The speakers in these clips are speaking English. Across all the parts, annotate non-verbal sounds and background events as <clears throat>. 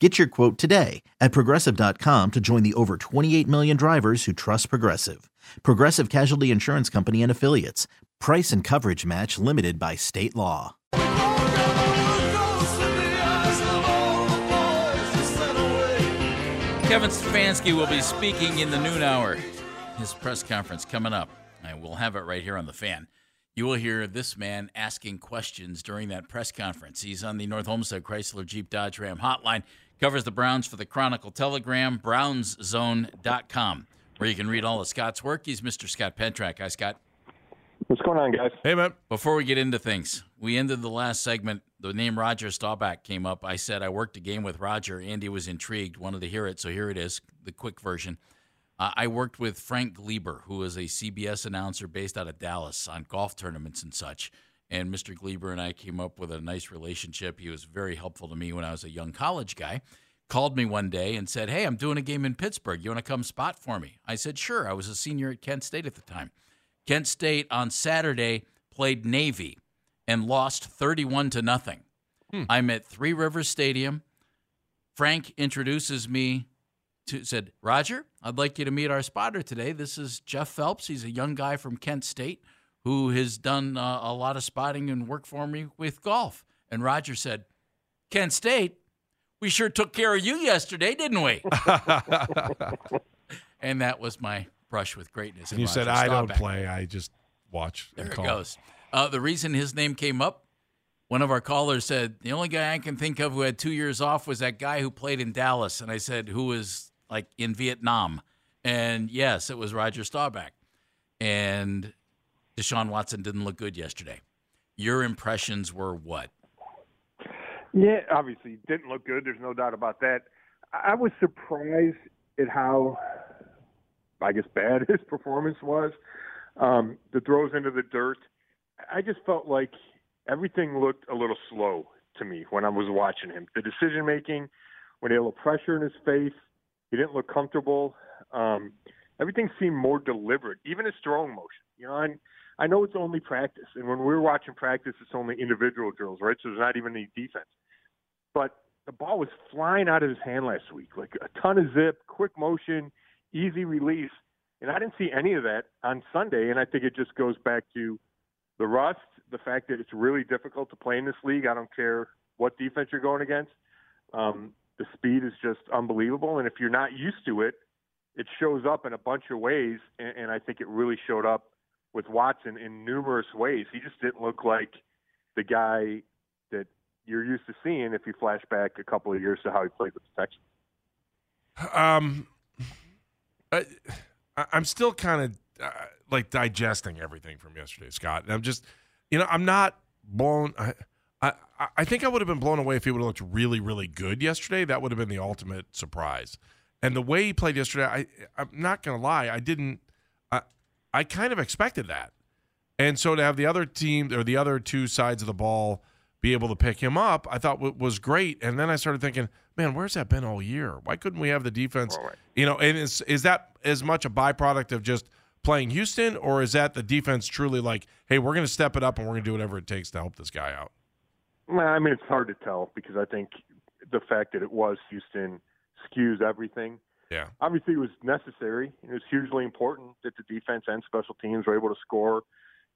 Get your quote today at progressive.com to join the over 28 million drivers who trust Progressive. Progressive Casualty Insurance Company and Affiliates. Price and coverage match limited by state law. Kevin Stefanski will be speaking in the noon hour. His press conference coming up. And we'll have it right here on the fan. You will hear this man asking questions during that press conference. He's on the North Olmsted Chrysler Jeep Dodge Ram hotline. Covers the Browns for the Chronicle Telegram, brownszone.com, where you can read all of Scott's work. He's Mr. Scott Petrak. Hi, Scott. What's going on, guys? Hey, man. Before we get into things, we ended the last segment. The name Roger Staubach came up. I said I worked a game with Roger. Andy was intrigued, wanted to hear it, so here it is, the quick version. Uh, I worked with Frank Glieber, who is a CBS announcer based out of Dallas on golf tournaments and such. And Mr. Glieber and I came up with a nice relationship. He was very helpful to me when I was a young college guy. Called me one day and said, Hey, I'm doing a game in Pittsburgh. You want to come spot for me? I said, Sure. I was a senior at Kent State at the time. Kent State on Saturday played Navy and lost 31 to nothing. Hmm. I'm at Three Rivers Stadium. Frank introduces me to said, "Roger, I'd like you to meet our spotter today. This is Jeff Phelps. He's a young guy from Kent State who has done uh, a lot of spotting and work for me with golf." And Roger said, "Kent State, we sure took care of you yesterday, didn't we?" <laughs> and that was my brush with greatness. And you said, I don't play. I just watch. There and it call. goes. Uh, the reason his name came up, one of our callers said, the only guy I can think of who had two years off was that guy who played in Dallas. And I said, who was like in Vietnam? And yes, it was Roger Staubach. And Deshaun Watson didn't look good yesterday. Your impressions were what? Yeah, obviously didn't look good. There's no doubt about that. I was surprised at how I guess bad <laughs> his performance was. Um, the throws into the dirt. I just felt like everything looked a little slow to me when I was watching him. The decision making, when he had a little pressure in his face, he didn't look comfortable. Um, everything seemed more deliberate, even his throwing motion. You know, and I know it's only practice, and when we're watching practice, it's only individual drills, right? So there's not even any defense. But the ball was flying out of his hand last week, like a ton of zip, quick motion easy release. And I didn't see any of that on Sunday. And I think it just goes back to the rust, the fact that it's really difficult to play in this league. I don't care what defense you're going against. Um, the speed is just unbelievable. And if you're not used to it, it shows up in a bunch of ways. And, and I think it really showed up with Watson in numerous ways. He just didn't look like the guy that you're used to seeing if you flash back a couple of years to how he played with the Texans. Um, I, I'm still kind of uh, like digesting everything from yesterday, Scott. And I'm just, you know, I'm not blown. I, I, I think I would have been blown away if he would have looked really, really good yesterday. That would have been the ultimate surprise. And the way he played yesterday, I, I'm not going to lie, I didn't. I, kind of expected that. And so to have the other team or the other two sides of the ball be able to pick him up, I thought was great. And then I started thinking, man, where's that been all year? Why couldn't we have the defense? Right. You know, and is is that as much a byproduct of just playing Houston, or is that the defense truly like, hey, we're going to step it up and we're going to do whatever it takes to help this guy out? Well, I mean, it's hard to tell because I think the fact that it was Houston skews everything. Yeah. Obviously, it was necessary. It was hugely important that the defense and special teams were able to score,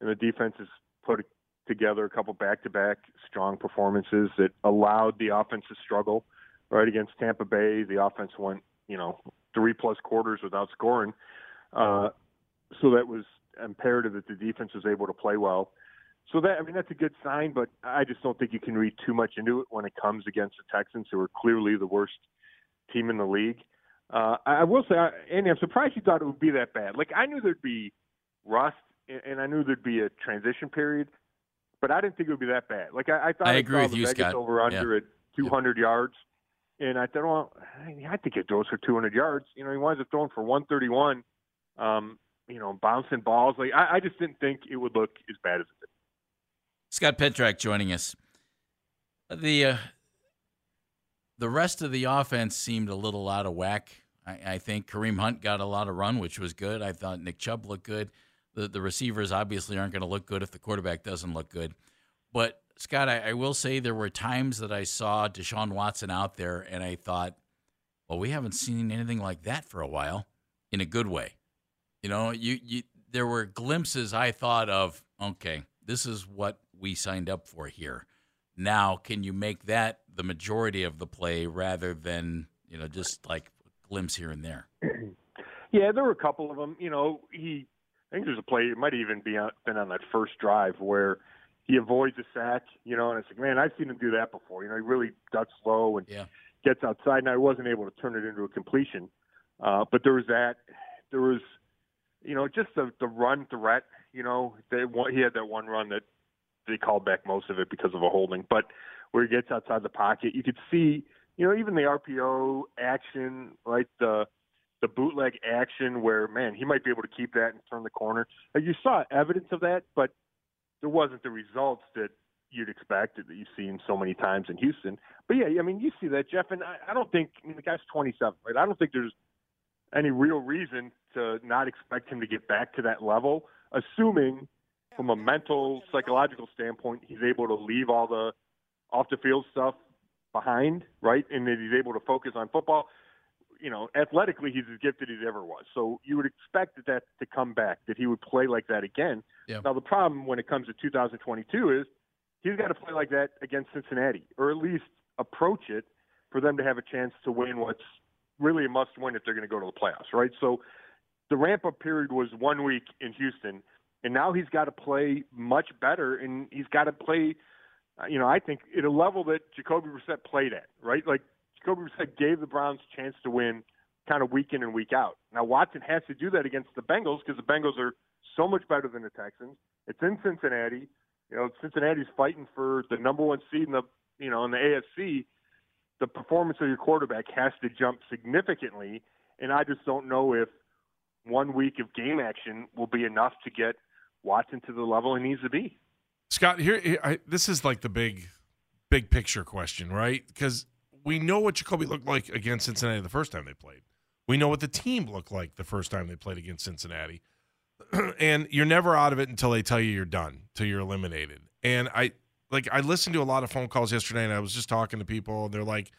and the defense has put together a couple back-to-back strong performances that allowed the offense to struggle. Right against Tampa Bay, the offense went, you know, three plus quarters without scoring. Uh, so that was imperative that the defense was able to play well. So that I mean that's a good sign, but I just don't think you can read too much into it when it comes against the Texans, who are clearly the worst team in the league. Uh, I will say, Andy, I'm surprised you thought it would be that bad. Like I knew there'd be rust, and I knew there'd be a transition period, but I didn't think it would be that bad. Like I, I thought I I agree with the you, Vegas Scott. over under Yeah. at 200 yards, and I thought, well, I think it throws for 200 yards. You know, he winds up throwing for 131. Um, you know, bouncing balls. Like I, I just didn't think it would look as bad as it did. Scott Petrak joining us. The uh, the rest of the offense seemed a little out of whack. I, I think Kareem Hunt got a lot of run, which was good. I thought Nick Chubb looked good. The the receivers obviously aren't going to look good if the quarterback doesn't look good. But Scott, I, I will say there were times that I saw Deshaun Watson out there, and I thought, well, we haven't seen anything like that for a while, in a good way. You know, you you there were glimpses I thought of. Okay, this is what we signed up for here. Now, can you make that the majority of the play rather than you know just like a glimpse here and there? <clears throat> Yeah, there were a couple of them. You know, he I think there's a play. It might even be on, been on that first drive where he avoids a sack. You know, and it's like, man, I've seen him do that before. You know, he really ducks low and Yeah. gets outside, and I wasn't able to turn it into a completion. Uh, but there was that. There was, you know, just the the run threat. You know, they, he had that one run that they called back most of it because of a holding, but where he gets outside the pocket, you could see, you know, even the RPO action, right? The the bootleg action where man, he might be able to keep that and turn the corner. You saw evidence of that, but there wasn't the results that you'd expect that you've seen so many times in Houston. But yeah, I mean, you see that, Jeff, and I, I don't think I mean the guy's 27, right? I don't think there's any real reason to not expect him to get back to that level, assuming from a mental, psychological standpoint, he's able to leave all the off the field stuff behind, right? And that he's able to focus on football. You know, athletically, he's as gifted as he ever was. So you would expect that, that to come back, that he would play like that again. Yeah. Now, the problem when it comes to 2022 is he's got to play like that against Cincinnati, or at least approach it for them to have a chance to win what's really a must win if they're going to go to the playoffs, right? So the ramp up period was one week in Houston, and now he's got to play much better, and he's got to play, uh, you know, I think at a level that Jacoby Brissett played at, right? Like Jacoby Brissett gave the Browns a chance to win kind of week in and week out. Now Watson has to do that against the Bengals because the Bengals are so much better than the Texans. It's in Cincinnati. You know, Cincinnati's fighting for the number one seed in the you know in the AFC. The performance of your quarterback has to jump significantly, and I just don't know if one week of game action will be enough to get Watson to the level he needs to be. Scott, here, here I, this is like the big, big picture question, right? Because we know what Jacoby looked like against Cincinnati the first time they played. We know what the team looked like the first time they played against Cincinnati, <clears throat> and you're never out of it until they tell you you're done, till you're eliminated. And I like I listened to a lot of phone calls yesterday, and I was just talking to people, and they're like,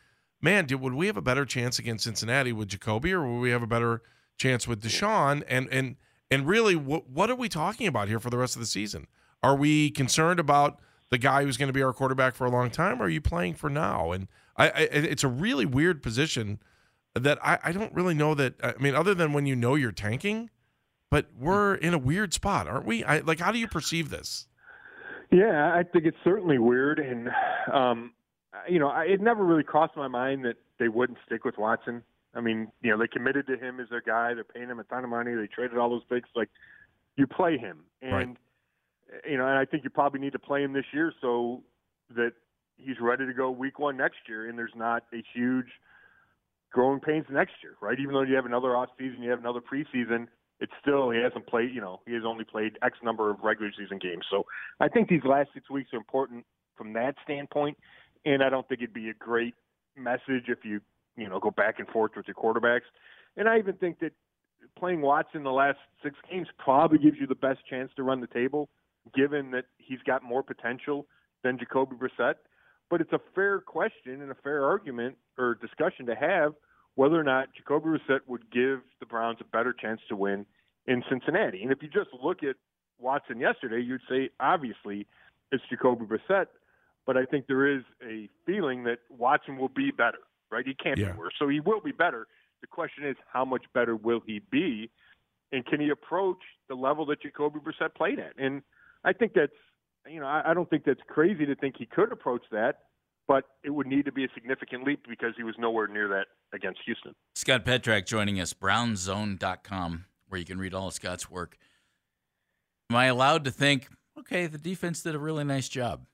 "Man, dude, would we have a better chance against Cincinnati with Jacoby, or would we have a better chance with Deshaun?" And and and really, what what are we talking about here for the rest of the season? Are we concerned about the guy who's going to be our quarterback for a long time? Are you playing for now? And I, I it's a really weird position that I, I don't really know that. I mean, other than when you know you're tanking, but we're in a weird spot, aren't we? I, like, how do you perceive this? Yeah, I think it's certainly weird, and um, you know, I, it never really crossed my mind that they wouldn't stick with Watson. I mean, you know, they committed to him as their guy. They're paying him a ton of money. They traded all those picks. Like, you play him, and Right. you know, and I think you probably need to play him this year so that he's ready to go week one next year, and there's not a huge growing pains next year, right? Even though you have another off season, you have another preseason. It's still he hasn't played. You know, he has only played X number of regular season games. So I think these last six weeks are important from that standpoint, and I don't think it'd be a great message if you you know go back and forth with your quarterbacks. And I even think that playing Watson the last six games probably gives you the best chance to run the table, given that he's got more potential than Jacoby Brissett. But it's a fair question and a fair argument or discussion to have whether or not Jacoby Brissett would give the Browns a better chance to win in Cincinnati. And if you just look at Watson yesterday, you'd say obviously it's Jacoby Brissett, but I think there is a feeling that Watson will be better, right? He can't Yeah. be worse, so he will be better. The question is, how much better will he be? and can he approach the level that Jacoby Brissett played at? And I think that's you know I, I don't think that's crazy to think he could approach that, but it would need to be a significant leap because he was nowhere near that against Houston. Scott Petrak joining us, brownszone.com, where you can read all of Scott's work. Am I allowed to think, okay, the defense did a really nice job,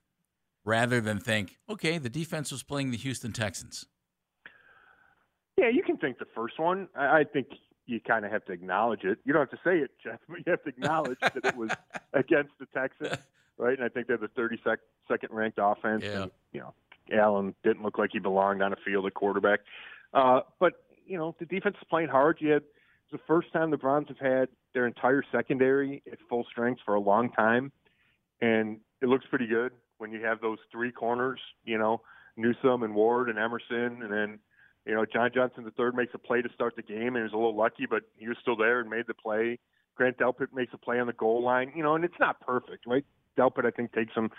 rather than think, okay, the defense was playing the Houston Texans? Yeah, you can think the first one. I, I think you kind of have to acknowledge it. You don't have to say it, Jeff, but you have to acknowledge that it was <laughs> against the Texans, right? And I think they're the 32nd ranked offense. Yeah. And, you know, Allen didn't look like he belonged on a field at quarterback. Uh, but, you know, the defense is playing hard. You had it's the first time the Browns have had their entire secondary at full strength for a long time. And it looks pretty good when you have those three corners, you know, Newsome and Ward and Emerson, and then you know, John Johnson third makes a play to start the game, and he was a little lucky, but he was still there and made the play. Grant Delpit makes a play on the goal line, you know, and it's not perfect, right? Delpit, I think, takes some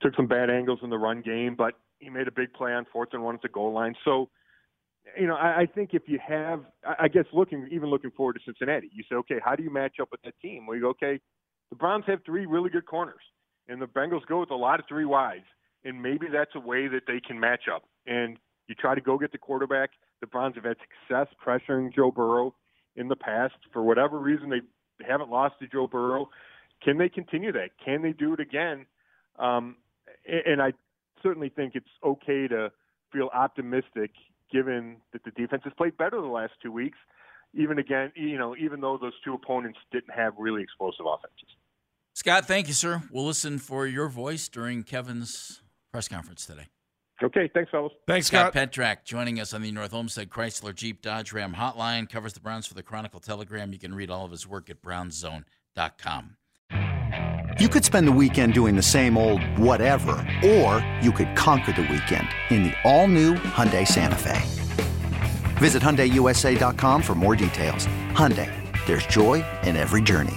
took some bad angles in the run game, but he made a big play on fourth and one at the goal line. So, you know, I, I think if you have, I guess, looking even looking forward to Cincinnati, you say, okay, how do you match up with that team? Well, you go, okay, the Browns have three really good corners, and the Bengals go with a lot of three wides, and maybe that's a way that they can match up. And you try to go get the quarterback. The Browns have had success pressuring Joe Burrow in the past. For whatever reason, they haven't lost to Joe Burrow. Can they continue that? Can they do it again? Um, and I certainly think it's okay to feel optimistic given that the defense has played better the last two weeks. Even again, you know, even though those two opponents didn't have really explosive offenses. Scott, thank you, sir. We'll listen for your voice during Kevin's press conference today. Okay, thanks, fellas. Thanks, Scott Scott. Petrak joining us on the North Olmsted Chrysler Jeep Dodge Ram hotline. Covers the Browns for the Chronicle Telegram. You can read all of his work at brownszone.com. You could spend the weekend doing the same old whatever, or you could conquer the weekend in the all-new Hyundai Santa Fe. Visit HyundaiUSA.com for more details. Hyundai, there's joy in every journey.